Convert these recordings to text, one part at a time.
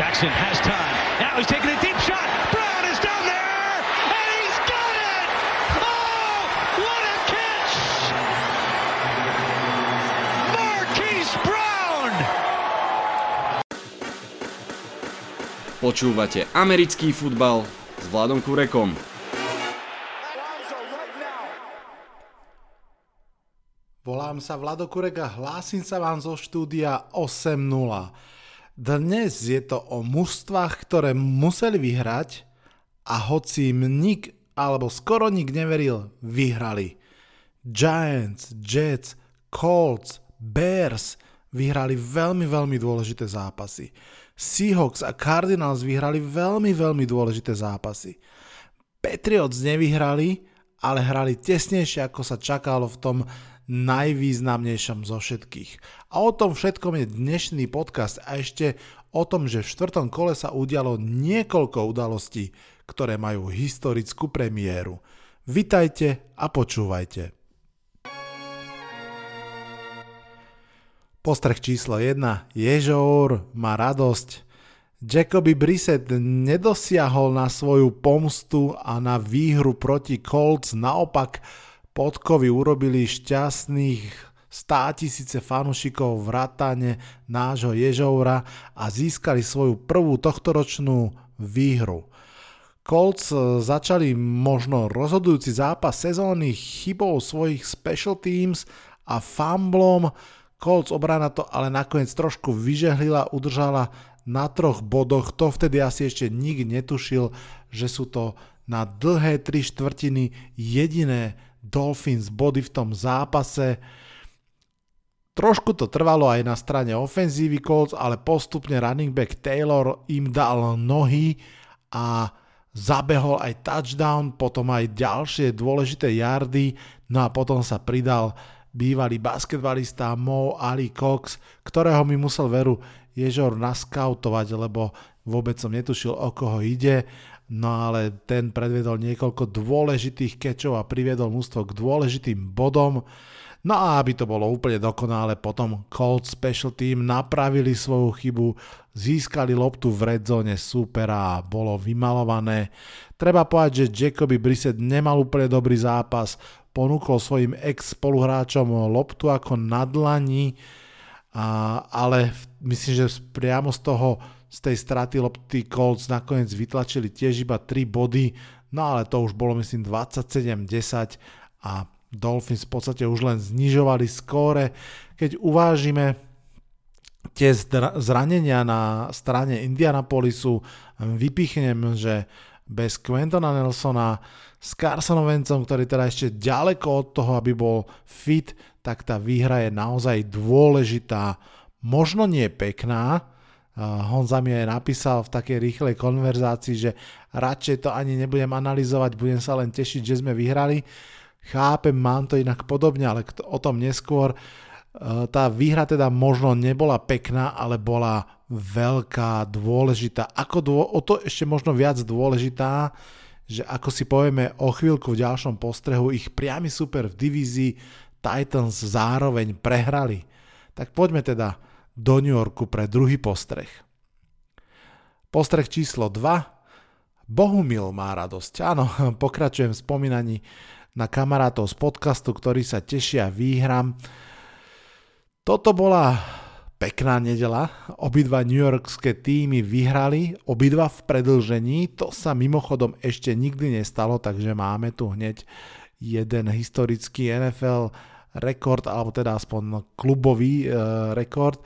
Jackson has time. Now he's taking a deep shot. Brown is down there, and he's got it! Oh, what a catch! Marquise Brown! Počúvate americký futbal s Vladom Kurekom. Volám sa Vlado Kurek a hlásim sa vám zo štúdia 8.0. Dnes je to o mužstvách, ktoré museli vyhrať a hoci im nik alebo skoro nik neveril, vyhrali. Giants, Jets, Colts, Bears vyhrali veľmi, veľmi dôležité zápasy. Seahawks a Cardinals vyhrali veľmi, veľmi dôležité zápasy. Patriots nevyhrali, ale hrali tesnejšie, ako sa čakalo v tom najvýznamnejšom zo všetkých. A o tom všetkom je dnešný podcast a ešte o tom, že v štvrtom kole sa udialo niekoľko udalostí, ktoré majú historickú premiéru. Vitajte a počúvajte. Postreh číslo 1. Ježour má radosť. Jacoby Brissett nedosiahol na svoju pomstu a na výhru proti Colts, naopak podkovy urobili šťastných 100 tisíce fanúšikov vrátane nášho Ježoura a získali svoju prvú tohtoročnú výhru. Colts e, začali možno rozhodujúci zápas sezóny chybou svojich special teams a fumblom. Colts obrana to ale nakoniec trošku vyžehlila, udržala na troch bodoch. To vtedy asi ešte nik netušil, že sú to na dlhé tri štvrtiny jediné Dolphins body v tom zápase. Trošku to trvalo aj na strane ofenzívy Colts, ale postupne running back Taylor im dal nohy a zabehol aj touchdown, potom aj ďalšie dôležité yardy, no a potom sa pridal bývalý basketbalista Mo Ali Cox, ktorého mi musel veru Ježor naskautovať, lebo vôbec som netušil, o koho ide no ale ten predvedol niekoľko dôležitých kečov a priviedol mústvo k dôležitým bodom. No a aby to bolo úplne dokonale, potom Cold Special Team napravili svoju chybu, získali loptu v redzone supera a bolo vymalované. Treba povedať, že Jacoby Brissett nemal úplne dobrý zápas, ponúkol svojim ex-spoluhráčom loptu ako na dlani, a, ale myslím, že priamo z toho z tej straty lopty Colts nakoniec vytlačili tiež iba 3 body, no ale to už bolo myslím 27-10 a Dolphins v podstate už len znižovali skóre. Keď uvážime tie zranenia na strane Indianapolisu, vypichnem, že bez Quentona Nelsona s Carsonom Vencom, ktorý teda ešte ďaleko od toho, aby bol fit, tak tá výhra je naozaj dôležitá. Možno nie pekná, Honza mi aj napísal v takej rýchlej konverzácii, že radšej to ani nebudem analyzovať, budem sa len tešiť, že sme vyhrali. Chápem, mám to inak podobne, ale o tom neskôr. E, tá výhra teda možno nebola pekná, ale bola veľká, dôležitá. Ako dô, o to ešte možno viac dôležitá, že ako si povieme o chvíľku v ďalšom postrehu, ich priamy super v divízii Titans zároveň prehrali. Tak poďme teda do New Yorku pre druhý postreh. Postreh číslo 2. Bohumil má radosť. Áno, pokračujem v spomínaní na kamarátov z podcastu, ktorí sa tešia výhram. Toto bola pekná nedela. Obidva New Yorkské týmy vyhrali, obidva v predlžení. To sa mimochodom ešte nikdy nestalo, takže máme tu hneď jeden historický NFL rekord, alebo teda aspoň klubový e, rekord.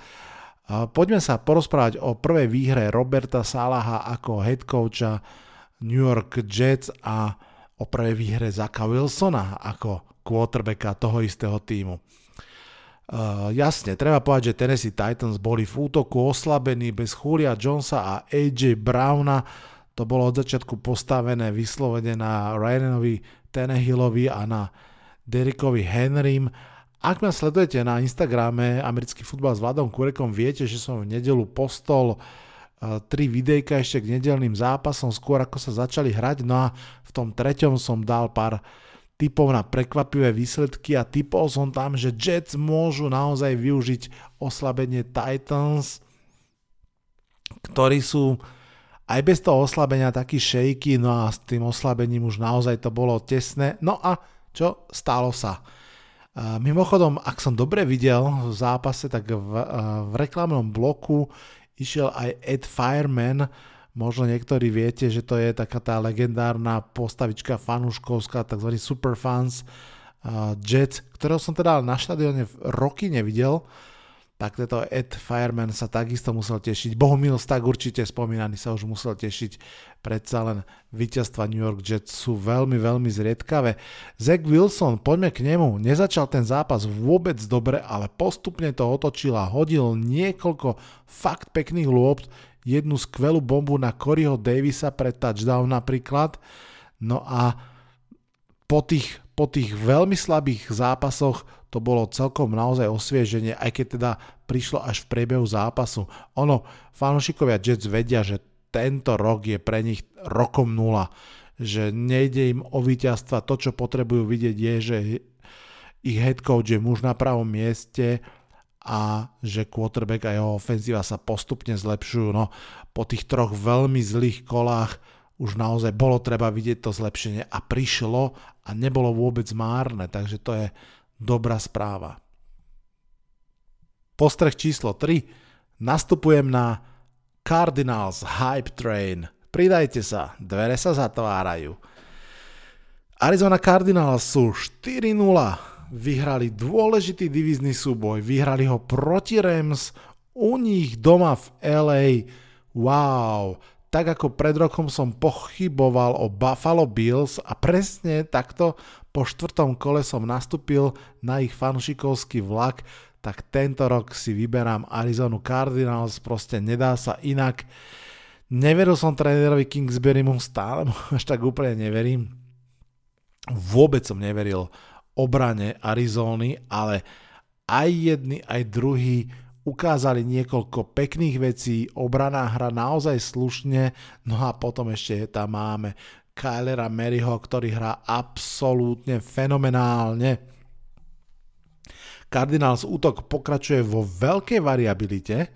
Poďme sa porozprávať o prvej výhre Roberta Salaha ako head coacha New York Jets a o prvej výhre Zaka Wilsona ako quarterbacka toho istého týmu. Uh, jasne, treba povedať, že Tennessee Titans boli v útoku oslabení bez Julia Jonesa a AJ Browna. To bolo od začiatku postavené vyslovene na Ryanovi Tannehillovi a na Derrickovi Henrym ak ma sledujete na Instagrame Americký futbal s Vladom Kurekom, viete, že som v nedelu postol uh, tri videjka ešte k nedelným zápasom, skôr ako sa začali hrať, no a v tom treťom som dal pár typov na prekvapivé výsledky a typol som tam, že Jets môžu naozaj využiť oslabenie Titans. ktorí sú aj bez toho oslabenia taký šejky, no a s tým oslabením už naozaj to bolo tesné. No a čo stalo sa? Mimochodom, ak som dobre videl v zápase, tak v, v reklamnom bloku išiel aj Ed Fireman, možno niektorí viete, že to je taká tá legendárna postavička fanúškovská, tzv. superfans uh, Jets, ktorého som teda na štadióne roky nevidel, tak tento Ed Fireman sa takisto musel tešiť. Bohumils tak určite spomínaný sa už musel tešiť. Predsa len víťazstva New York Jets sú veľmi, veľmi zriedkavé. Zach Wilson, poďme k nemu. Nezačal ten zápas vôbec dobre, ale postupne to otočil a hodil niekoľko fakt pekných lôb. Jednu skvelú bombu na Coreyho Davisa pre touchdown napríklad. No a po tých, po tých veľmi slabých zápasoch to bolo celkom naozaj osvieženie, aj keď teda prišlo až v priebehu zápasu. Ono, fanúšikovia Jets vedia, že tento rok je pre nich rokom nula, že nejde im o víťazstva, to čo potrebujú vidieť je, že ich head coach je muž na pravom mieste a že quarterback a jeho ofenzíva sa postupne zlepšujú. No, po tých troch veľmi zlých kolách už naozaj bolo treba vidieť to zlepšenie a prišlo a nebolo vôbec márne, takže to je dobrá správa. Postreh číslo 3. Nastupujem na Cardinals Hype Train. Pridajte sa, dvere sa zatvárajú. Arizona Cardinals sú 4-0. Vyhrali dôležitý divizný súboj. Vyhrali ho proti Rams u nich doma v LA. Wow, tak ako pred rokom som pochyboval o Buffalo Bills a presne takto po štvrtom kole som nastúpil na ich fanšikovský vlak, tak tento rok si vyberám Arizonu Cardinals, proste nedá sa inak. Neveril som trénerovi Kingsburymu, stále mu až tak úplne neverím. Vôbec som neveril obrane Arizony, ale aj jedni, aj druhý ukázali niekoľko pekných vecí, obraná hra naozaj slušne, no a potom ešte tam máme Kylera Maryho, ktorý hrá absolútne fenomenálne. Cardinals útok pokračuje vo veľkej variabilite.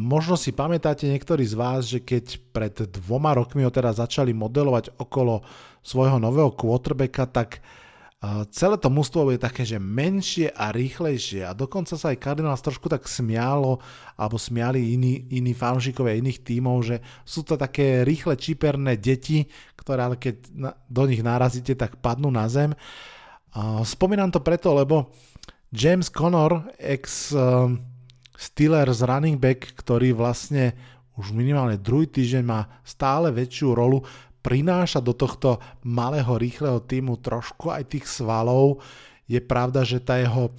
Možno si pamätáte niektorí z vás, že keď pred dvoma rokmi ho teda začali modelovať okolo svojho nového quarterbacka, tak celé to mústvo bude také, že menšie a rýchlejšie a dokonca sa aj Cardinals trošku tak smialo alebo smiali iní, iní fanúšikovia iných tímov, že sú to také rýchle čiperné deti, ktoré ale keď do nich narazíte, tak padnú na zem. Spomínam to preto, lebo James Connor, ex Steelers running back, ktorý vlastne už minimálne druhý týždeň má stále väčšiu rolu, prináša do tohto malého rýchleho týmu trošku aj tých svalov. Je pravda, že tá jeho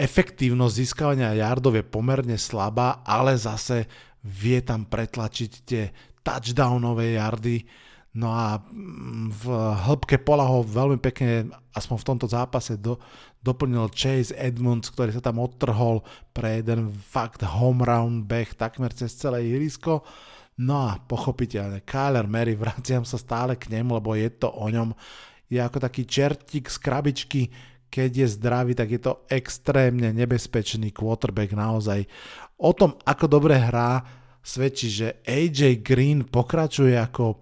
efektívnosť získavania yardov je pomerne slabá, ale zase vie tam pretlačiť tie touchdownové yardy. No a mm, v hĺbke pola ho veľmi pekne, aspoň v tomto zápase, do, doplnil Chase Edmonds, ktorý sa tam odtrhol pre jeden fakt home run beh takmer cez celé ihrisko. No a pochopiteľne, Kyler Mary, vraciam sa stále k nemu, lebo je to o ňom. Je ako taký čertík z krabičky, keď je zdravý, tak je to extrémne nebezpečný quarterback naozaj. O tom, ako dobre hrá, svedčí, že AJ Green pokračuje ako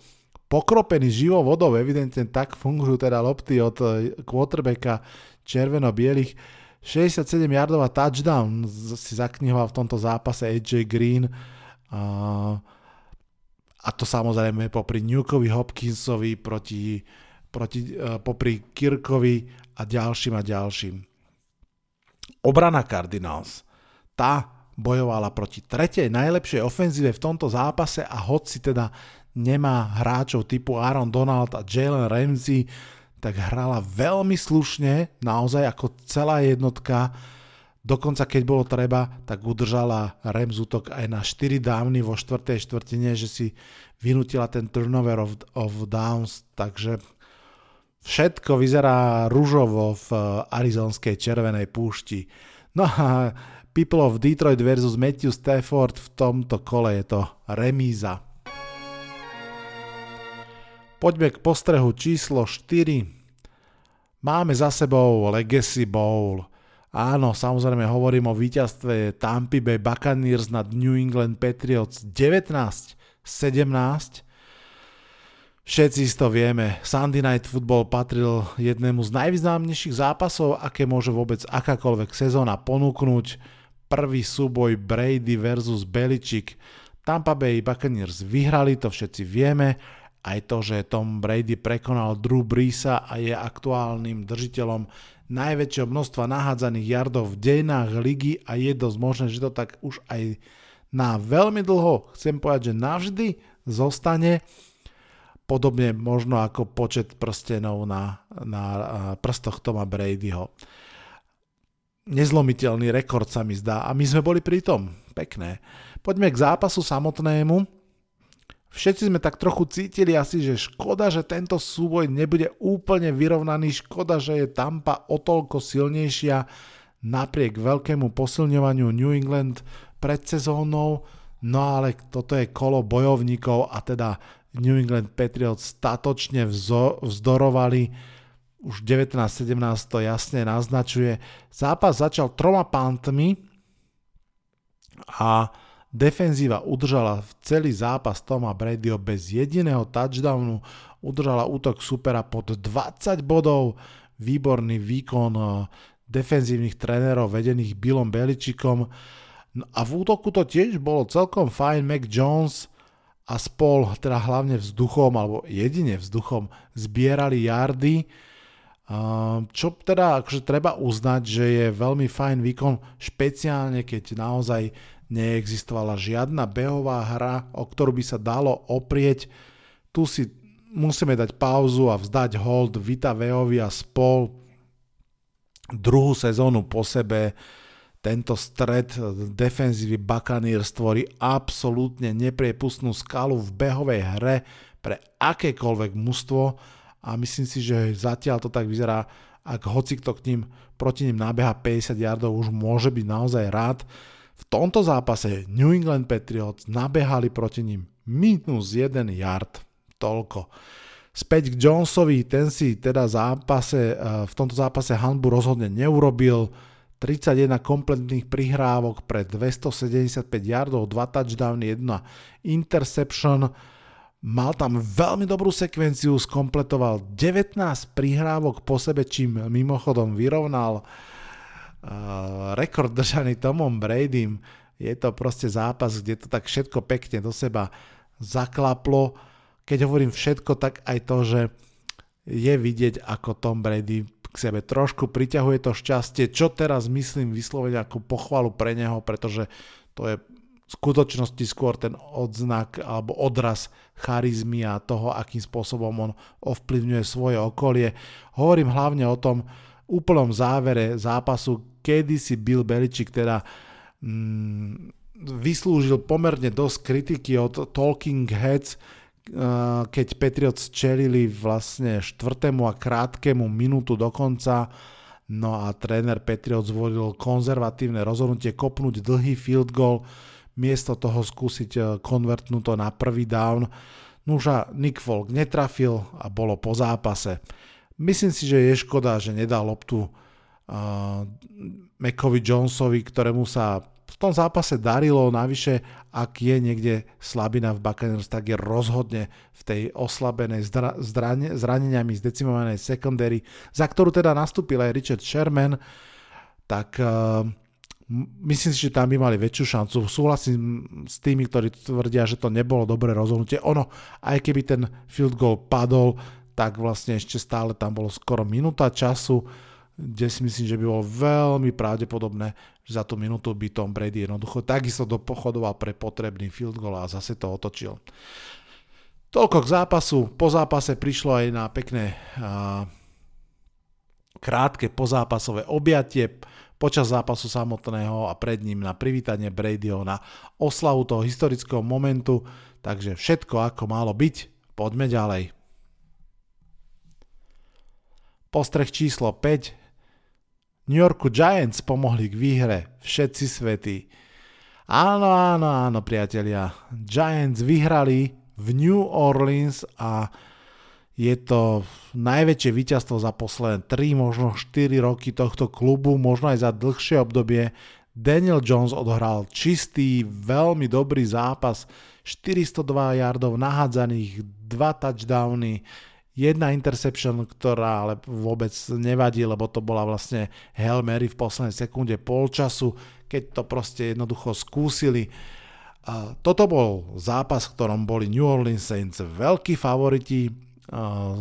pokropený živou vodou, evidentne tak fungujú teda lopty od quarterbacka červeno-bielých. 67 yardová touchdown si zaknihoval v tomto zápase AJ Green. Uh, a to samozrejme popri Newkovi Hopkinsovi proti, proti, uh, popri Kirkovi a ďalším a ďalším. Obrana Cardinals. Tá bojovala proti tretej najlepšej ofenzíve v tomto zápase a hoci teda nemá hráčov typu Aaron Donald a Jalen Ramsey, tak hrala veľmi slušne, naozaj ako celá jednotka Dokonca keď bolo treba, tak udržala Rams útok aj na 4 dávny vo 4. štvrtine, že si vynutila ten turnover of, of downs, takže všetko vyzerá rúžovo v arizonskej červenej púšti. No a People of Detroit versus Matthew Stafford v tomto kole je to remíza. Poďme k postrehu číslo 4. Máme za sebou Legacy Bowl – Áno, samozrejme hovorím o víťazstve Tampa Bay Buccaneers nad New England Patriots 19-17. Všetci to vieme, Sunday Night Football patril jednému z najvýznamnejších zápasov, aké môže vôbec akákoľvek sezóna ponúknuť. Prvý súboj Brady versus Belichick. Tampa Bay Buccaneers vyhrali, to všetci vieme. Aj to, že Tom Brady prekonal Drew Breesa a je aktuálnym držiteľom najväčšieho množstva nahádzaných jardov v dejinách ligy a je dosť možné, že to tak už aj na veľmi dlho, chcem povedať, že navždy zostane podobne možno ako počet prstenov na, na prstoch Toma Bradyho. Nezlomiteľný rekord sa mi zdá a my sme boli pri tom. Pekné. Poďme k zápasu samotnému. Všetci sme tak trochu cítili asi, že škoda, že tento súboj nebude úplne vyrovnaný, škoda, že je Tampa o toľko silnejšia napriek veľkému posilňovaniu New England pred sezónou, no ale toto je kolo bojovníkov a teda New England Patriots statočne vzo- vzdorovali, už 19-17 to jasne naznačuje. Zápas začal troma pantmi a Defenzíva udržala v celý zápas Toma Bradyho bez jediného touchdownu, udržala útok supera pod 20 bodov, výborný výkon eh, defenzívnych trénerov vedených Billom Beličikom. No a v útoku to tiež bolo celkom fajn. Mac Jones a spol, teda hlavne vzduchom, alebo jedine vzduchom, zbierali jardy. Eh, čo teda akože treba uznať, že je veľmi fajn výkon, špeciálne keď naozaj neexistovala žiadna behová hra, o ktorú by sa dalo oprieť. Tu si musíme dať pauzu a vzdať hold Vita Veovi a spol druhú sezónu po sebe tento stred defenzívy Buccaneers stvorí absolútne nepriepustnú skalu v behovej hre pre akékoľvek mužstvo a myslím si, že zatiaľ to tak vyzerá, ak hoci kto k ním proti ním nabeha 50 yardov, už môže byť naozaj rád. V tomto zápase New England Patriots nabehali proti ním minus 1 yard. Toľko. Späť k Jonesovi, ten si teda zápase, eh, v tomto zápase hanbu rozhodne neurobil. 31 kompletných prihrávok pre 275 yardov, 2 touchdowny, 1 interception. Mal tam veľmi dobrú sekvenciu, skompletoval 19 prihrávok po sebe, čím mimochodom vyrovnal rekord držaný Tomom Bradym. Je to proste zápas, kde to tak všetko pekne do seba zaklaplo. Keď hovorím všetko, tak aj to, že je vidieť, ako Tom Brady k sebe trošku priťahuje to šťastie, čo teraz myslím vysloviť ako pochvalu pre neho, pretože to je v skutočnosti skôr ten odznak alebo odraz charizmy a toho, akým spôsobom on ovplyvňuje svoje okolie. Hovorím hlavne o tom, úplnom závere zápasu, kedy si Bill Belichick teda mm, vyslúžil pomerne dosť kritiky od Talking Heads, uh, keď Patriots čelili vlastne štvrtému a krátkemu minútu do konca, no a tréner Patriots zvolil konzervatívne rozhodnutie kopnúť dlhý field goal, miesto toho skúsiť uh, konvertnúť to na prvý down. Nuža Nick Folk netrafil a bolo po zápase. Myslím si, že je škoda, že nedal loptu uh, Mekovi Jonesovi, ktorému sa v tom zápase darilo, navyše ak je niekde slabina v Buccaneers, tak je rozhodne v tej oslabenej zdra, zrane, zraneniami zdecimovanej secondary, za ktorú teda nastúpil aj Richard Sherman, tak uh, myslím si, že tam by mali väčšiu šancu. Súhlasím s tými, ktorí tvrdia, že to nebolo dobré rozhodnutie. Ono, aj keby ten field goal padol, tak vlastne ešte stále tam bolo skoro minúta času, kde si myslím, že by bolo veľmi pravdepodobné, že za tú minútu by Tom Brady jednoducho takisto dopochodoval pre potrebný field goal a zase to otočil. Toľko k zápasu. Po zápase prišlo aj na pekné a, krátke pozápasové objatie počas zápasu samotného a pred ním na privítanie Bradyho na oslavu toho historického momentu. Takže všetko ako malo byť. Poďme ďalej. Postreh číslo 5. New Yorku Giants pomohli k výhre. Všetci svetí. Áno, áno, áno, priatelia. Giants vyhrali v New Orleans a Je to najväčšie víťazstvo za posledné 3, možno 4 roky tohto klubu, možno aj za dlhšie obdobie. Daniel Jones odhral čistý, veľmi dobrý zápas, 402 yardov nahádzaných, 2 touchdowny, jedna interception, ktorá ale vôbec nevadí, lebo to bola vlastne Hail Mary v poslednej sekunde polčasu, keď to proste jednoducho skúsili. Toto bol zápas, v ktorom boli New Orleans Saints veľkí favoriti,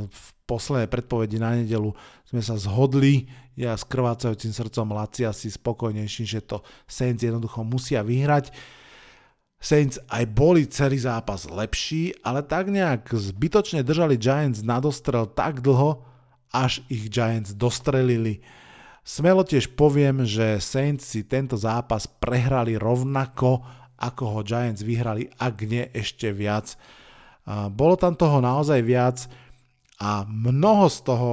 v poslednej predpovedi na nedelu sme sa zhodli, ja s krvácajúcim srdcom Laci asi spokojnejší, že to Saints jednoducho musia vyhrať. Saints aj boli celý zápas lepší, ale tak nejak zbytočne držali Giants na dostrel tak dlho, až ich Giants dostrelili. Smelo tiež poviem, že Saints si tento zápas prehrali rovnako, ako ho Giants vyhrali, ak nie ešte viac. Bolo tam toho naozaj viac a mnoho z toho,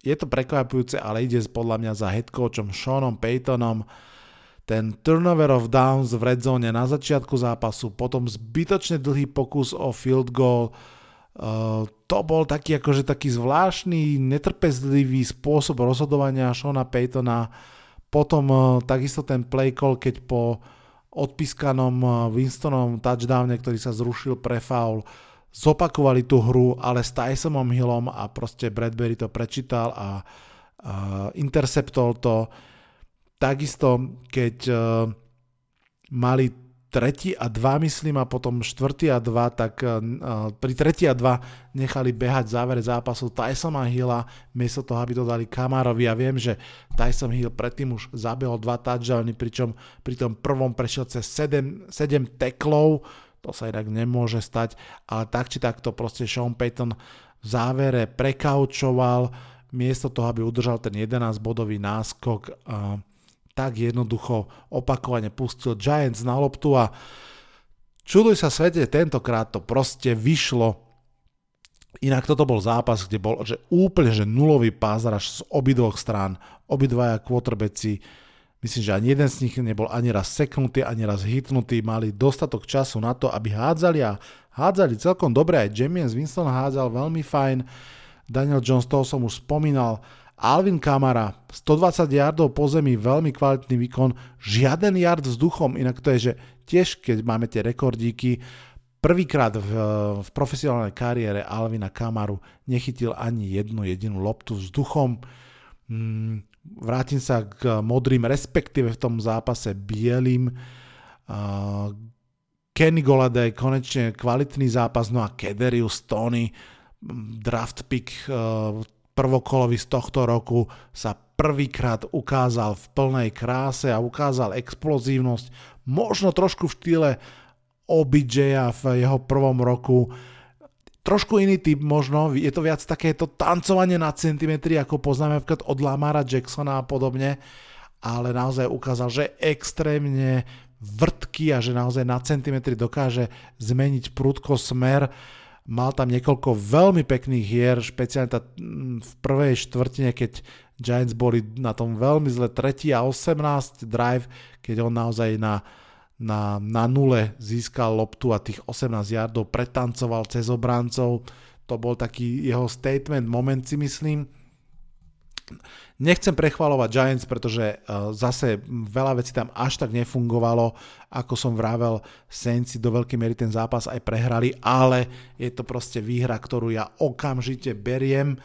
je to prekvapujúce, ale ide podľa mňa za head coachom Seanom Paytonom, ten turnover of downs v red zone na začiatku zápasu, potom zbytočne dlhý pokus o field goal, uh, to bol taký akože taký zvláštny, netrpezlivý spôsob rozhodovania Seana Paytona, potom uh, takisto ten play call, keď po odpískanom uh, Winstonom touchdowne, ktorý sa zrušil pre foul, zopakovali tú hru, ale s Tysonom Hillom a proste Bradbury to prečítal a, a interceptol to. Takisto, keď uh, mali tretí a dva, myslím, a potom štvrtý a dva, tak uh, pri tretí a dva nechali behať v závere zápasu Tysona Hilla, miesto toho, aby to dali Kamarovi. Ja viem, že Tyson Hill predtým už zabehol dva touchdowny, pričom pri tom prvom prešiel cez 7, 7 teklov, to sa inak nemôže stať, ale tak či tak to proste Sean Payton v závere prekaučoval, miesto toho, aby udržal ten 11-bodový náskok, a tak jednoducho opakovane pustil Giants na loptu a čuduj sa svete, tentokrát to proste vyšlo. Inak toto bol zápas, kde bol že úplne že nulový pázraž z obidvoch strán. Obidvaja quarterbacki Myslím, že ani jeden z nich nebol ani raz seknutý, ani raz hitnutý, mali dostatok času na to, aby hádzali a hádzali celkom dobre, aj James Winston hádzal veľmi fajn, Daniel Jones, toho som už spomínal, Alvin Kamara, 120 yardov po zemi, veľmi kvalitný výkon, žiaden yard vzduchom, inak to je, že tiež keď máme tie rekordíky, prvýkrát v, v profesionálnej kariére Alvina Kamaru nechytil ani jednu jedinú loptu vzduchom. Hmm, vrátim sa k modrým, respektíve v tom zápase bielým. Kenny Goladej, konečne kvalitný zápas, no a Kederius Tony, draft pick prvokolový z tohto roku sa prvýkrát ukázal v plnej kráse a ukázal explozívnosť, možno trošku v štýle OBJ v jeho prvom roku, trošku iný typ možno, je to viac takéto tancovanie na centimetry, ako poznáme napríklad od Lamara Jacksona a podobne, ale naozaj ukázal, že extrémne vrtky a že naozaj na centimetry dokáže zmeniť prudko smer. Mal tam niekoľko veľmi pekných hier, špeciálne tá, v prvej štvrtine, keď Giants boli na tom veľmi zle 3 a 18 drive, keď on naozaj na na, na nule získal loptu a tých 18 yardov pretancoval cez obrancov. To bol taký jeho statement moment si myslím. Nechcem prechvalovať Giants, pretože uh, zase veľa vecí tam až tak nefungovalo, ako som vravel, Saints do veľkej miery ten zápas aj prehrali, ale je to proste výhra, ktorú ja okamžite beriem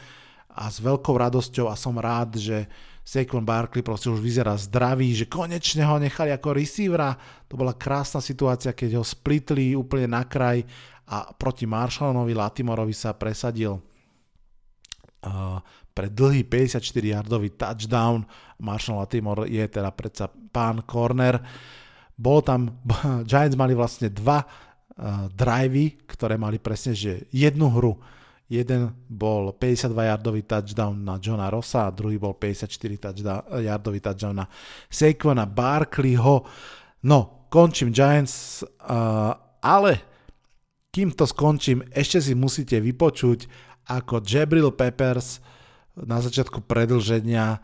a s veľkou radosťou a som rád, že Saquon Barkley proste už vyzerá zdravý, že konečne ho nechali ako receivera. To bola krásna situácia, keď ho splitli úplne na kraj a proti Marshallonovi Latimorovi sa presadil uh, pre dlhý 54-yardový touchdown. Marshall Latimore je teda predsa pán corner. Bolo tam, Giants mali vlastne dva uh, drivey, ktoré mali presne, že jednu hru Jeden bol 52-yardový touchdown na Johna Rossa a druhý bol 54-yardový touchdown na Saquona Barkleyho. No, končím Giants, uh, ale kým to skončím, ešte si musíte vypočuť, ako Jabril Peppers na začiatku predlženia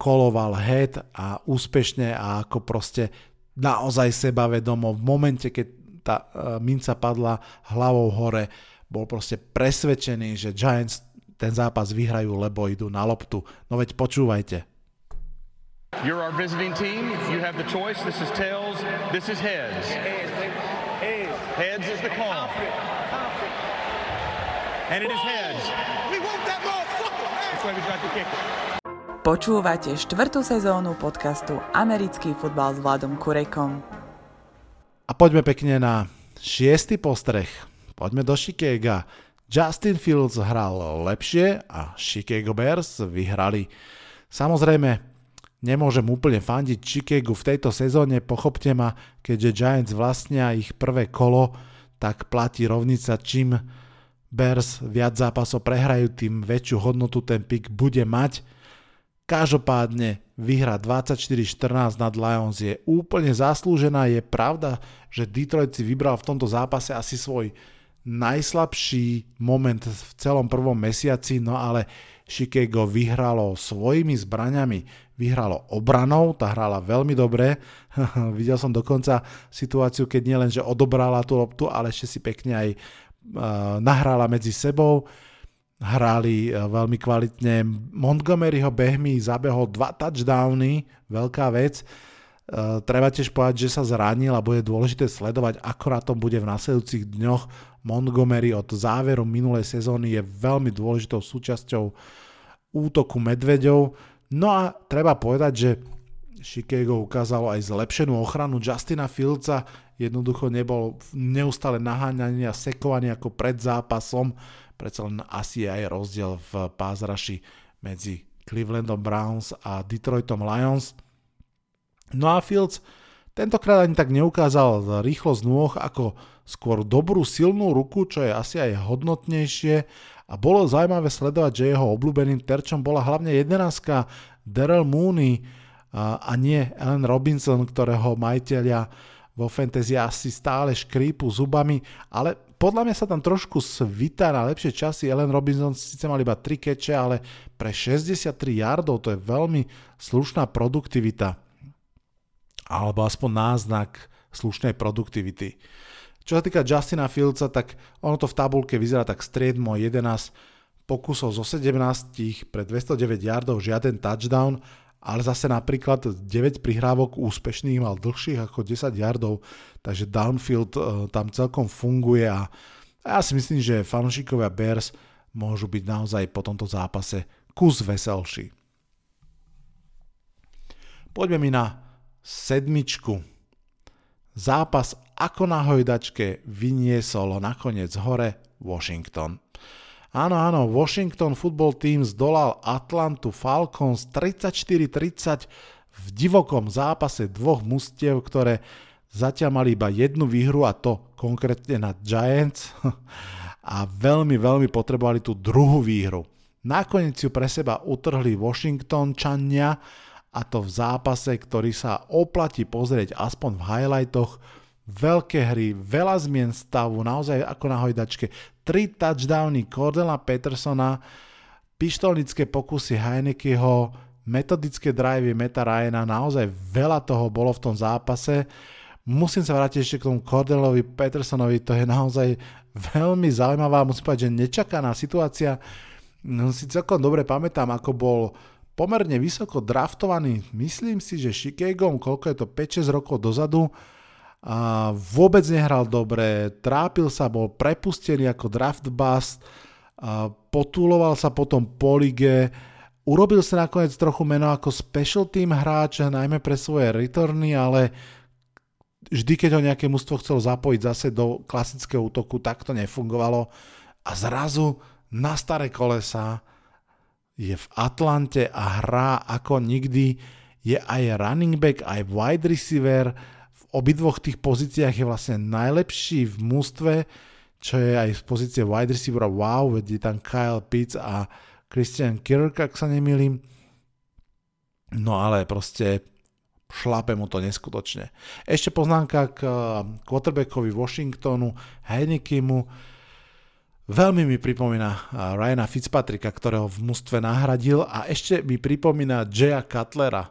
koloval head a úspešne a ako proste naozaj sebavedomo v momente, keď tá uh, minca padla hlavou hore, bol proste presvedčený, že Giants ten zápas vyhrajú, lebo idú na loptu. No veď počúvajte. You're our visiting team. You have the choice. This is tails. This is heads. Heads, is the call. And it is heads. We want that motherfucker, Počúvate štvrtú sezónu podcastu Americký futbal s Vladom Kurekom. A poďme pekne na šiestý postreh. Poďme do Chicaga. Justin Fields hral lepšie a Chicago Bears vyhrali. Samozrejme, nemôžem úplne fandiť Chicago v tejto sezóne, pochopte ma, keďže Giants vlastnia ich prvé kolo, tak platí rovnica, čím Bears viac zápasov prehrajú, tým väčšiu hodnotu ten pick bude mať. Každopádne vyhra 24-14 nad Lions je úplne zaslúžená. Je pravda, že Detroit si vybral v tomto zápase asi svoj najslabší moment v celom prvom mesiaci, no ale Chicago vyhralo svojimi zbraňami, vyhralo obranou, tá hrala veľmi dobre. Videl som dokonca situáciu, keď nielen, že odobrala tú loptu, ale ešte si pekne aj nahrála medzi sebou. Hrali uh, veľmi kvalitne. Montgomeryho behmi zabehol dva touchdowny, veľká vec. Uh, treba tiež povedať, že sa zranil a bude dôležité sledovať, ako na tom bude v nasledujúcich dňoch. Montgomery od záveru minulej sezóny je veľmi dôležitou súčasťou útoku Medveďov. No a treba povedať, že Chicago ukázalo aj zlepšenú ochranu. Justina Fieldsa, jednoducho nebol neustále naháňaný a sekovaný ako pred zápasom, predsa len asi aj rozdiel v pázraši medzi Clevelandom Browns a Detroitom Lions. No a Fields tentokrát ani tak neukázal rýchlosť nôh ako skôr dobrú silnú ruku, čo je asi aj hodnotnejšie. A bolo zaujímavé sledovať, že jeho obľúbeným terčom bola hlavne 11 Daryl Mooney a nie Allen Robinson, ktorého majiteľia vo fantasy asi stále škrípu zubami, ale podľa mňa sa tam trošku svita na lepšie časy. Allen Robinson síce mal iba 3 keče, ale pre 63 yardov to je veľmi slušná produktivita. Alebo aspoň náznak slušnej produktivity. Čo sa týka Justina Fieldsa, tak ono to v tabulke vyzerá tak striedmo 11 pokusov zo 17 pre 209 yardov, žiaden touchdown, ale zase napríklad 9 prihrávok úspešných mal dlhších ako 10 yardov, takže downfield uh, tam celkom funguje a ja si myslím, že fanúšikovia Bears môžu byť naozaj po tomto zápase kus veselší. Poďme mi na sedmičku. Zápas ako na hojdačke vyniesol nakoniec hore Washington. Áno, áno, Washington Football Team zdolal Atlantu Falcons 34-30 v divokom zápase dvoch mustiev, ktoré zatiaľ mali iba jednu výhru a to konkrétne na Giants a veľmi, veľmi potrebovali tú druhú výhru. Nakoniec ju pre seba utrhli Washingtončania a to v zápase, ktorý sa oplatí pozrieť aspoň v highlightoch veľké hry, veľa zmien stavu, naozaj ako na hojdačke. Tri touchdowny Cordela Petersona, pištolnické pokusy Heinekeho, metodické drivey Meta Ryana, naozaj veľa toho bolo v tom zápase. Musím sa vrátiť ešte k tomu Cordelovi Petersonovi, to je naozaj veľmi zaujímavá, musím povedať, že nečakaná situácia. No, si celkom dobre pamätám, ako bol pomerne vysoko draftovaný, myslím si, že Chicago, koľko je to 5-6 rokov dozadu, a vôbec nehral dobre, trápil sa, bol prepustený ako draft bust, a potúloval sa potom po lige, urobil sa nakoniec trochu meno ako special team hráč, najmä pre svoje returny, ale vždy, keď ho nejaké mužstvo chcelo zapojiť zase do klasického útoku, tak to nefungovalo. A zrazu na staré kolesa je v Atlante a hrá ako nikdy. Je aj running back, aj wide receiver, obidvoch tých pozíciách je vlastne najlepší v mústve, čo je aj z pozície wide receivera wow, veď je tam Kyle Pitts a Christian Kirk, ak sa nemýlim. No ale proste šlape mu to neskutočne. Ešte poznámka k uh, quarterbackovi Washingtonu, Heinekimu. Veľmi mi pripomína uh, Ryana Fitzpatricka, ktorého v mústve nahradil a ešte mi pripomína Jaya Cutlera,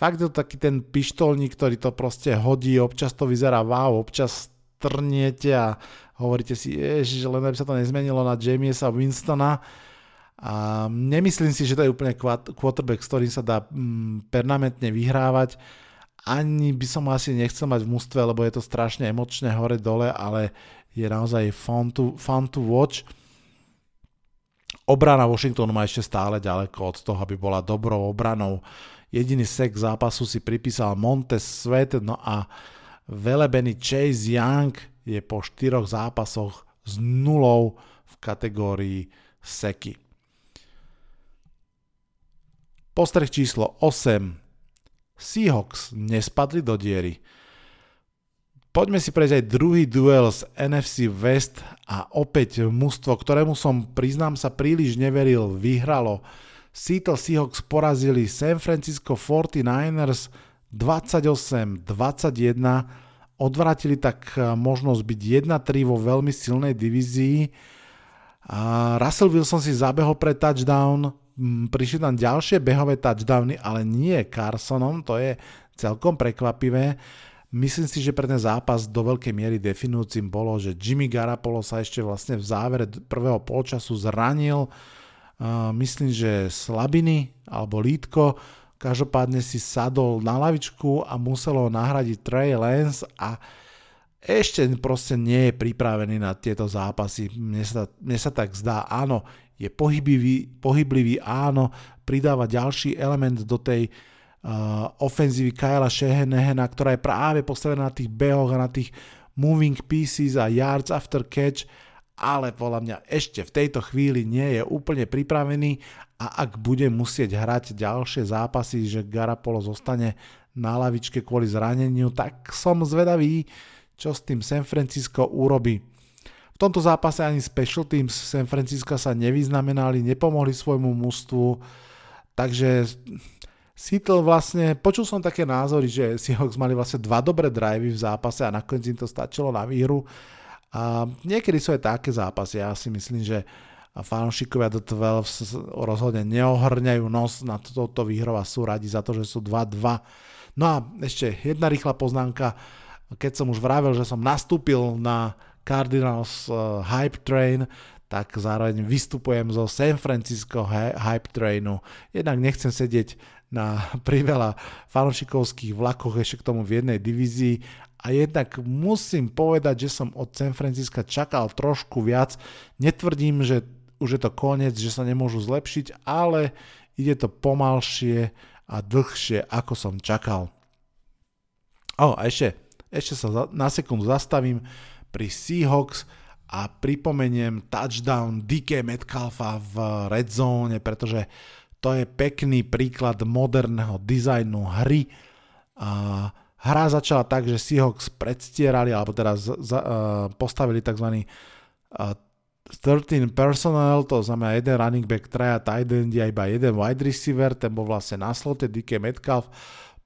Fakt je to taký ten pištolník, ktorý to proste hodí, občas to vyzerá wow, občas trniete a hovoríte si, ježiš, len aby sa to nezmenilo na Jamiesa Winstona. A nemyslím si, že to je úplne quarterback, s ktorým sa dá mm, permanentne vyhrávať. Ani by som asi nechcel mať v mústve, lebo je to strašne emočné hore-dole, ale je naozaj fun to, fun to watch. Obrana Washingtonu má ešte stále ďaleko od toho, aby bola dobrou obranou. Jediný sek zápasu si pripísal Montes Svet, no a velebený Chase Young je po štyroch zápasoch s nulou v kategórii seky. Postreh číslo 8. Seahawks nespadli do diery. Poďme si prejsť aj druhý duel z NFC West a opäť mužstvo, ktorému som, priznám sa, príliš neveril, vyhralo. Seattle Seahawks porazili San Francisco 49ers 28-21 odvrátili tak e, možnosť byť 1-3 vo veľmi silnej divízii. Russell Wilson si zabehol pre touchdown, prišli tam ďalšie behové touchdowny, ale nie Carsonom, to je celkom prekvapivé. Myslím si, že pre ten zápas do veľkej miery definujúcim bolo, že Jimmy Garapolo sa ešte vlastne v závere prvého polčasu zranil. Myslím, že slabiny alebo lítko Každopádne si sadol na lavičku a muselo nahradiť Trey Lance a ešte proste nie je pripravený na tieto zápasy. Mne sa, mne sa tak zdá, áno, je pohyblivý, pohyblivý áno, pridáva ďalší element do tej uh, ofenzívy Kyla Shehenehena, ktorá je práve postavená na tých behoch a na tých moving pieces a yards after catch, ale podľa mňa ešte v tejto chvíli nie je úplne pripravený a ak bude musieť hrať ďalšie zápasy, že Garapolo zostane na lavičke kvôli zraneniu, tak som zvedavý, čo s tým San Francisco urobí. V tomto zápase ani special teams San Francisco sa nevyznamenali, nepomohli svojmu mužstvu, takže Seattle vlastne, počul som také názory, že Seahawks mali vlastne dva dobré drivey v zápase a nakoniec im to stačilo na výhru. A niekedy sú aj také zápasy, ja si myslím, že fanúšikovia do 12 rozhodne neohrňajú nos na toto výhrou a sú radi za to, že sú 2-2. No a ešte jedna rýchla poznámka, keď som už vravel, že som nastúpil na Cardinals uh, Hype Train, tak zároveň vystupujem zo San Francisco Hype Trainu. Jednak nechcem sedieť na priveľa fanúšikovských vlakoch ešte k tomu v jednej divízii a jednak musím povedať, že som od San Francisca čakal trošku viac. Netvrdím, že už je to koniec, že sa nemôžu zlepšiť, ale ide to pomalšie a dlhšie, ako som čakal. O, a ešte, ešte sa na sekundu zastavím pri Seahawks a pripomeniem touchdown DK Metcalfa v red zone, pretože to je pekný príklad moderného dizajnu hry. A hra začala tak, že Seahawks predstierali, alebo teda uh, postavili tzv. Uh, 13 personnel, to znamená jeden running back, traja tight end a iba jeden wide receiver, ten bol vlastne na slote DK Metcalf.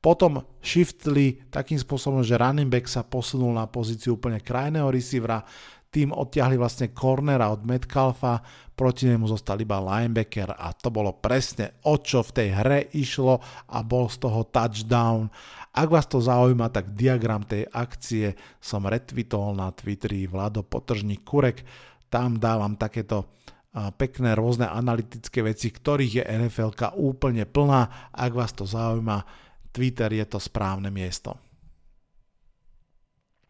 Potom shiftli takým spôsobom, že running back sa posunul na pozíciu úplne krajného receivera, tým odtiahli vlastne cornera od Metcalfa, proti nemu zostal iba linebacker a to bolo presne o čo v tej hre išlo a bol z toho touchdown. Ak vás to zaujíma, tak diagram tej akcie som retweetol na Twitteri Vlado Potržník Kurek tam dávam takéto pekné rôzne analytické veci, ktorých je NFL úplne plná. Ak vás to zaujíma, Twitter je to správne miesto.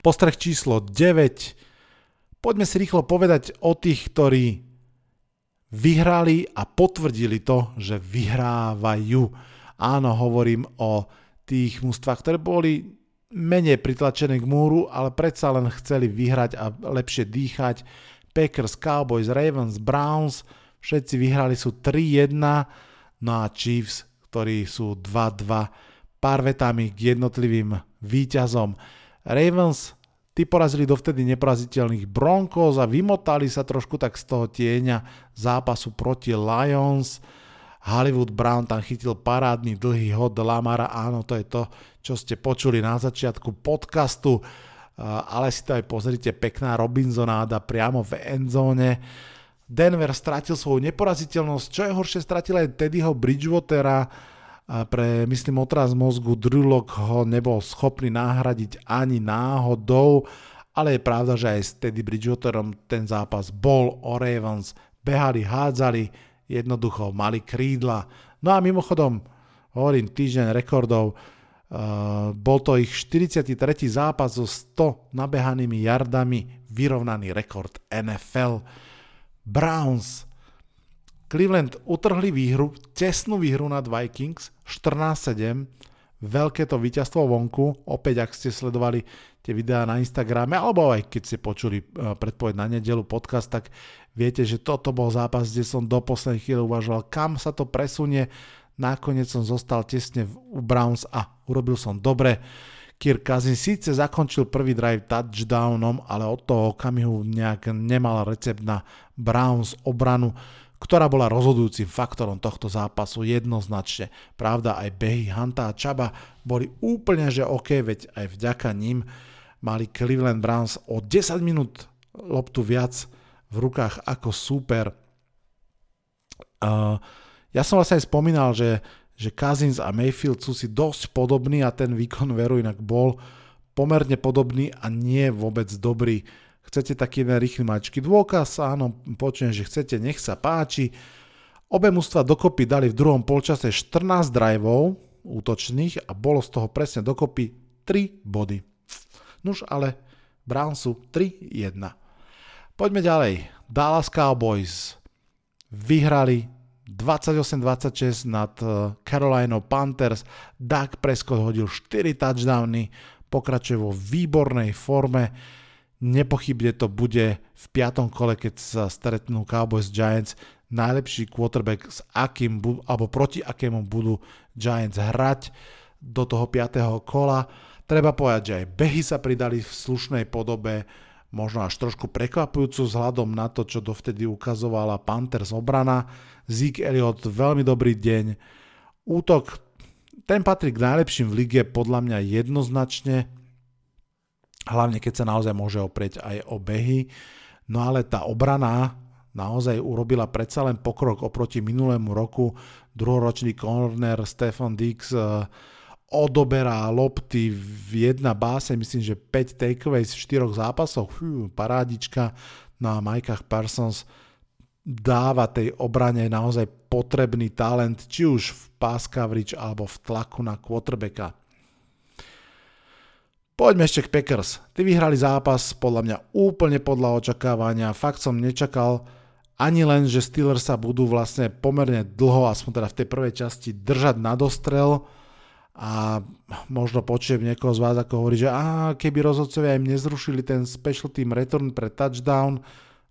Postreh číslo 9. Poďme si rýchlo povedať o tých, ktorí vyhrali a potvrdili to, že vyhrávajú. Áno, hovorím o tých mústvách, ktoré boli menej pritlačené k múru, ale predsa len chceli vyhrať a lepšie dýchať Packers, Cowboys, Ravens, Browns, všetci vyhrali sú 3-1, no a Chiefs, ktorí sú 2-2, pár vetami k jednotlivým výťazom. Ravens, tí porazili dovtedy neporaziteľných Broncos a vymotali sa trošku tak z toho tieňa zápasu proti Lions. Hollywood Brown tam chytil parádny dlhý hod Lamara, áno, to je to, čo ste počuli na začiatku podcastu. Ale si to aj pozrite, pekná Robinsonáda priamo v endzóne. Denver stratil svoju neporaziteľnosť, čo je horšie, stratil aj Teddyho Bridgewatera, pre, myslím, otraz mozgu Drew ho nebol schopný nahradiť ani náhodou. Ale je pravda, že aj s Teddy Bridgewaterom ten zápas bol. O Ravens, behali, hádzali, jednoducho mali krídla. No a mimochodom, hovorím, týždeň rekordov, uh, bol to ich 43. zápas so 100 nabehanými jardami, vyrovnaný rekord NFL. Browns Cleveland utrhli výhru, tesnú výhru nad Vikings, 14-7, veľké to víťazstvo vonku, opäť ak ste sledovali tie videá na Instagrame, alebo aj keď ste počuli e, predpoveď na nedelu podcast, tak viete, že toto bol zápas, kde som do poslednej chvíle uvažoval, kam sa to presunie, nakoniec som zostal tesne u Browns a urobil som dobre. Kirk Cousins síce zakončil prvý drive touchdownom, ale od toho okamihu nejak nemal recept na Browns obranu ktorá bola rozhodujúcim faktorom tohto zápasu jednoznačne. Pravda, aj behy Hanta a Čaba boli úplne že OK, veď aj vďaka ním mali Cleveland Browns o 10 minút loptu viac v rukách ako super. Uh, ja som vlastne aj spomínal, že, že Cousins a Mayfield sú si dosť podobní a ten výkon veru inak bol pomerne podobný a nie vôbec dobrý. Chcete taký jeden rýchly maličký dôkaz? Áno, počujem, že chcete, nech sa páči. Obe mužstva dokopy dali v druhom polčase 14 driveov útočných a bolo z toho presne dokopy 3 body. Nuž ale Brownsu 3-1. Poďme ďalej. Dallas Cowboys vyhrali 28-26 nad eh, Carolina Panthers. Doug Prescott hodil 4 touchdowny, pokračuje vo výbornej forme Nepochybne to bude v piatom kole, keď sa stretnú Cowboys Giants, najlepší quarterback s akým, alebo proti akému budú Giants hrať do toho 5. kola. Treba povedať, že aj behy sa pridali v slušnej podobe, možno až trošku prekvapujúcu vzhľadom na to, čo dovtedy ukazovala Panthers obrana. Zeke Elliott, veľmi dobrý deň. Útok, ten patrí k najlepším v lige podľa mňa jednoznačne hlavne keď sa naozaj môže oprieť aj o behy. No ale tá obrana naozaj urobila predsa len pokrok oproti minulému roku. Druhoročný corner Stefan Dix eh, odoberá lopty v jedna báse, myslím, že 5 takeaways v 4 zápasoch, Fú, parádička na no Mikeach Parsons dáva tej obrane naozaj potrebný talent, či už v pass coverage alebo v tlaku na quarterbacka. Poďme ešte k Packers. Ty vyhrali zápas podľa mňa úplne podľa očakávania. Fakt som nečakal ani len, že Steelers sa budú vlastne pomerne dlho, aspoň teda v tej prvej časti, držať na dostrel a možno počujem niekoho z vás, ako hovorí, že á, keby rozhodcovia im nezrušili ten special team return pre touchdown,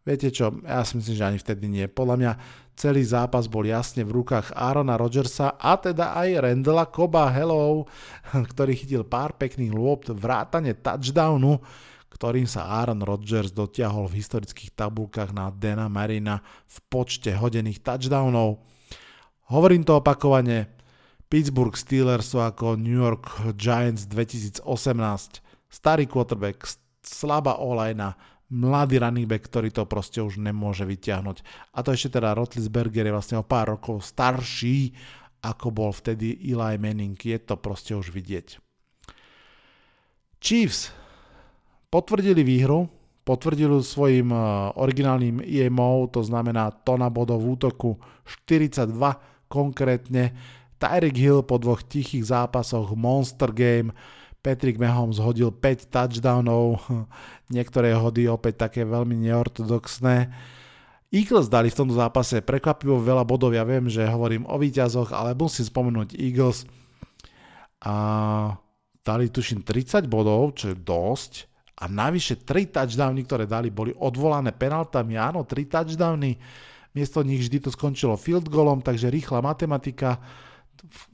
viete čo, ja si myslím, že ani vtedy nie. Podľa mňa Celý zápas bol jasne v rukách Arona Rodgersa a teda aj Randalla Koba, hello, ktorý chytil pár pekných lôb, vrátane touchdownu, ktorým sa Aaron Rodgers dotiahol v historických tabulkách na Dana Marina v počte hodených touchdownov. Hovorím to opakovane, Pittsburgh Steelers sú ako New York Giants 2018. Starý quarterback, slabá olajna, mladý running back, ktorý to proste už nemôže vyťahnuť. A to ešte teda Rotlisberger je vlastne o pár rokov starší, ako bol vtedy Eli Manning. Je to proste už vidieť. Chiefs potvrdili výhru, potvrdili svojim eh, originálnym IMO, to znamená tona bodov útoku 42 konkrétne. Tyreek Hill po dvoch tichých zápasoch Monster Game Patrick Mahomes hodil 5 touchdownov, niektoré hody opäť také veľmi neortodoxné. Eagles dali v tomto zápase prekvapivo veľa bodov, ja viem, že hovorím o výťazoch, ale musím spomenúť Eagles. A dali tuším 30 bodov, čo je dosť. A navyše 3 touchdowny, ktoré dali, boli odvolané penaltami. Áno, 3 touchdowny. Miesto nich vždy to skončilo field goalom, takže rýchla matematika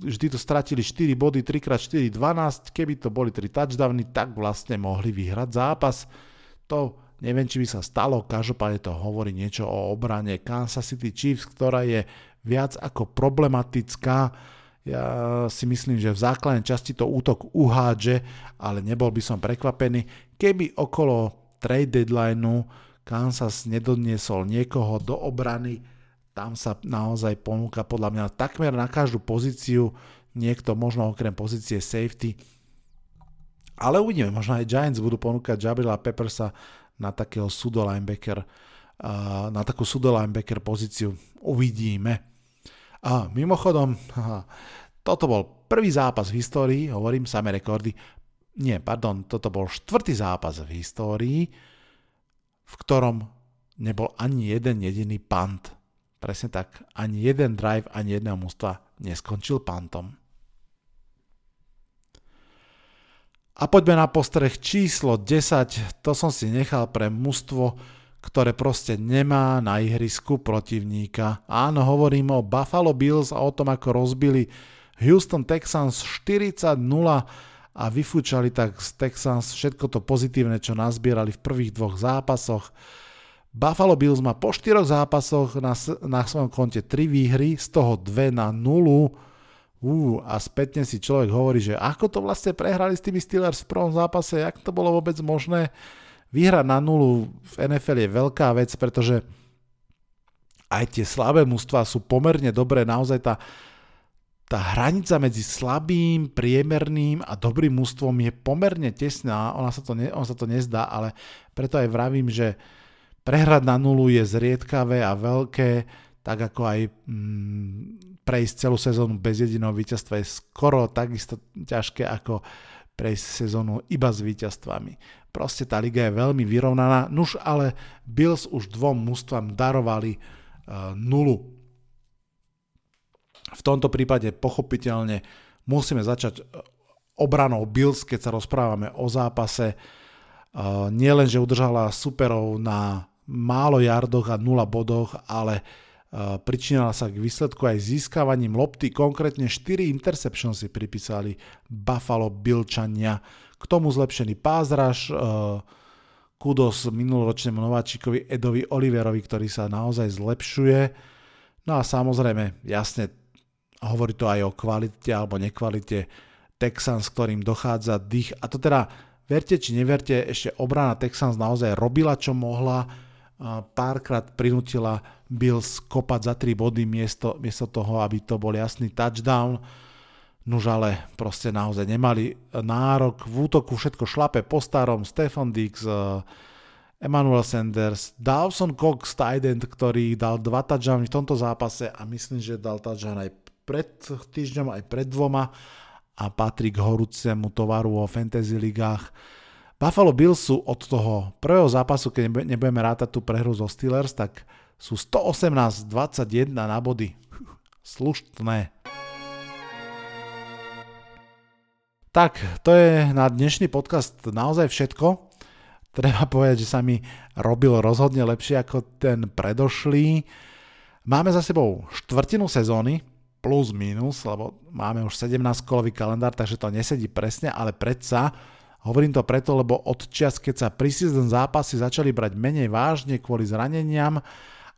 vždy to stratili 4 body, 3x4, 12, keby to boli 3 touchdowny, tak vlastne mohli vyhrať zápas. To neviem, či by sa stalo, každopádne to hovorí niečo o obrane Kansas City Chiefs, ktorá je viac ako problematická. Ja si myslím, že v základnej časti to útok uhádže, ale nebol by som prekvapený, keby okolo trade deadlineu Kansas nedoniesol niekoho do obrany, tam sa naozaj ponúka podľa mňa takmer na každú pozíciu niekto, možno okrem pozície safety, Ale uvidíme, možno aj Giants budú ponúkať Jabrila Peppersa na takého sudo linebacker, na takú sudo linebacker pozíciu. Uvidíme. A mimochodom, toto bol prvý zápas v histórii, hovorím samé rekordy, nie, pardon, toto bol štvrtý zápas v histórii, v ktorom nebol ani jeden jediný punt. Presne tak, ani jeden drive, ani jedného mústva neskončil pantom. A poďme na postreh číslo 10. To som si nechal pre mužstvo, ktoré proste nemá na ihrisku protivníka. Áno, hovorím o Buffalo Bills a o tom, ako rozbili Houston Texans 40-0 a vyfúčali tak z Texans všetko to pozitívne, čo nazbierali v prvých dvoch zápasoch. Buffalo Bills má po štyroch zápasoch na, na svojom konte 3 výhry, z toho 2 na 0. Uh, a spätne si človek hovorí, že ako to vlastne prehrali s tými Steelers v prvom zápase, jak to bolo vôbec možné. Vyhrať na nulu v NFL je veľká vec, pretože aj tie slabé mužstva sú pomerne dobré, naozaj tá tá hranica medzi slabým, priemerným a dobrým mústvom je pomerne tesná, ona sa to, ne, ona sa to nezdá, ale preto aj vravím, že prehrať na nulu je zriedkavé a veľké, tak ako aj mm, prejsť celú sezónu bez jediného víťazstva je skoro takisto ťažké ako prejsť sezónu iba s víťazstvami. Proste tá liga je veľmi vyrovnaná, nuž ale Bills už dvom mústvam darovali uh, nulu v tomto prípade pochopiteľne musíme začať e, obranou Bills, keď sa rozprávame o zápase. E, nie len, že udržala superov na málo jardoch a nula bodoch, ale e, pričinala sa k výsledku aj získavaním lopty, konkrétne 4 interceptions si pripísali Buffalo Bilčania. K tomu zlepšený pázraž, kudos minuloročnému nováčikovi Edovi Oliverovi, ktorý sa naozaj zlepšuje. No a samozrejme, jasne, hovorí to aj o kvalite alebo nekvalite Texans, ktorým dochádza dých. A to teda, verte či neverte, ešte obrana Texans naozaj robila, čo mohla. Párkrát prinútila Bills kopať za 3 body miesto, miesto toho, aby to bol jasný touchdown. Nuž ale proste naozaj nemali nárok. V útoku všetko šlape po starom. Stefan Dix, Emmanuel Sanders, Dawson Cox, tight ktorý dal dva touchdowny v tomto zápase a myslím, že dal touchdown aj pred týždňom, aj pred dvoma a patrí k horúcemu tovaru o fantasy ligách. Buffalo Bills sú od toho prvého zápasu, keď nebudeme rátať tú prehru zo Steelers, tak sú 118-21 na body. Sluštné. Tak, to je na dnešný podcast naozaj všetko. Treba povedať, že sa mi robil rozhodne lepšie ako ten predošlý. Máme za sebou štvrtinu sezóny, plus minus, lebo máme už 17 kolový kalendár, takže to nesedí presne, ale predsa hovorím to preto, lebo od čas, keď sa preseason zápasy začali brať menej vážne kvôli zraneniam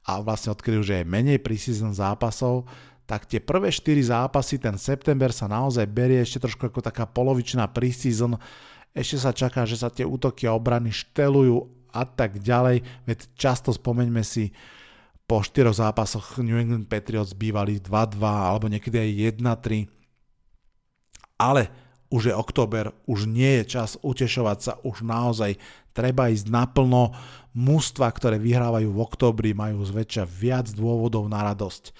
a vlastne odkedy už je menej preseason zápasov, tak tie prvé 4 zápasy, ten september sa naozaj berie ešte trošku ako taká polovičná preseason, ešte sa čaká, že sa tie útoky a obrany štelujú a tak ďalej, veď často spomeňme si po štyroch zápasoch New England Patriots bývali 2-2 alebo niekedy aj 1-3. Ale už je október, už nie je čas utešovať sa, už naozaj treba ísť naplno. Mústva, ktoré vyhrávajú v októbri, majú zväčša viac dôvodov na radosť.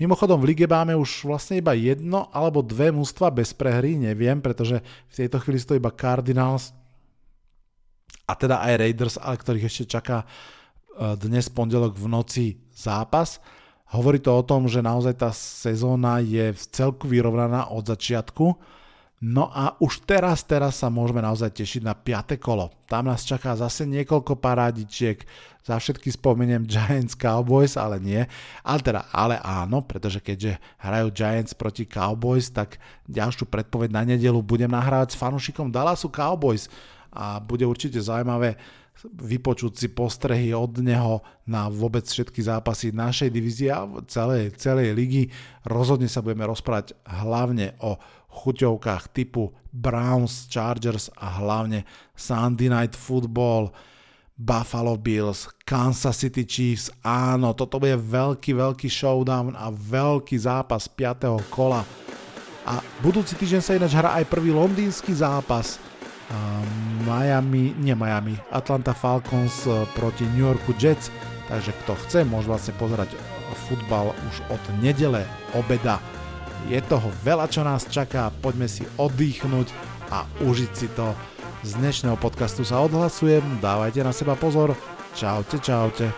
Mimochodom v lige máme už vlastne iba jedno alebo dve mústva bez prehry, neviem, pretože v tejto chvíli stojí iba Cardinals a teda aj Raiders, ale ktorých ešte čaká E, dnes pondelok v noci zápas. Hovorí to o tom, že naozaj tá sezóna je v celku vyrovnaná od začiatku. No a už teraz, teraz sa môžeme naozaj tešiť na 5. kolo. Tam nás čaká zase niekoľko parádičiek. Za všetky spomeniem Giants Cowboys, ale nie. Ale teda, ale áno, pretože keďže hrajú Giants proti Cowboys, tak ďalšiu predpoveď na nedelu budem nahrávať s fanúšikom Dallasu Cowboys. A bude určite zaujímavé vypočuť si postrehy od neho na vôbec všetky zápasy našej divízie a celej, celej ligy. Rozhodne sa budeme rozprávať hlavne o chuťovkách typu Browns, Chargers a hlavne Sunday Night Football, Buffalo Bills, Kansas City Chiefs. Áno, toto bude veľký, veľký showdown a veľký zápas 5. kola. A budúci týždeň sa ináč hrá aj prvý londýnsky zápas Miami, nie Miami, Atlanta Falcons e, proti New Yorku Jets, takže kto chce, môže vlastne pozerať futbal už od nedele obeda. Je toho veľa, čo nás čaká, poďme si oddychnúť a užiť si to. Z dnešného podcastu sa odhlasujem, dávajte na seba pozor, čaute, čaute.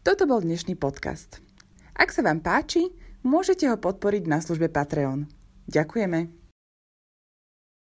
Toto bol dnešný podcast. Ak sa vám páči, môžete ho podporiť na službe Patreon. Ďakujeme.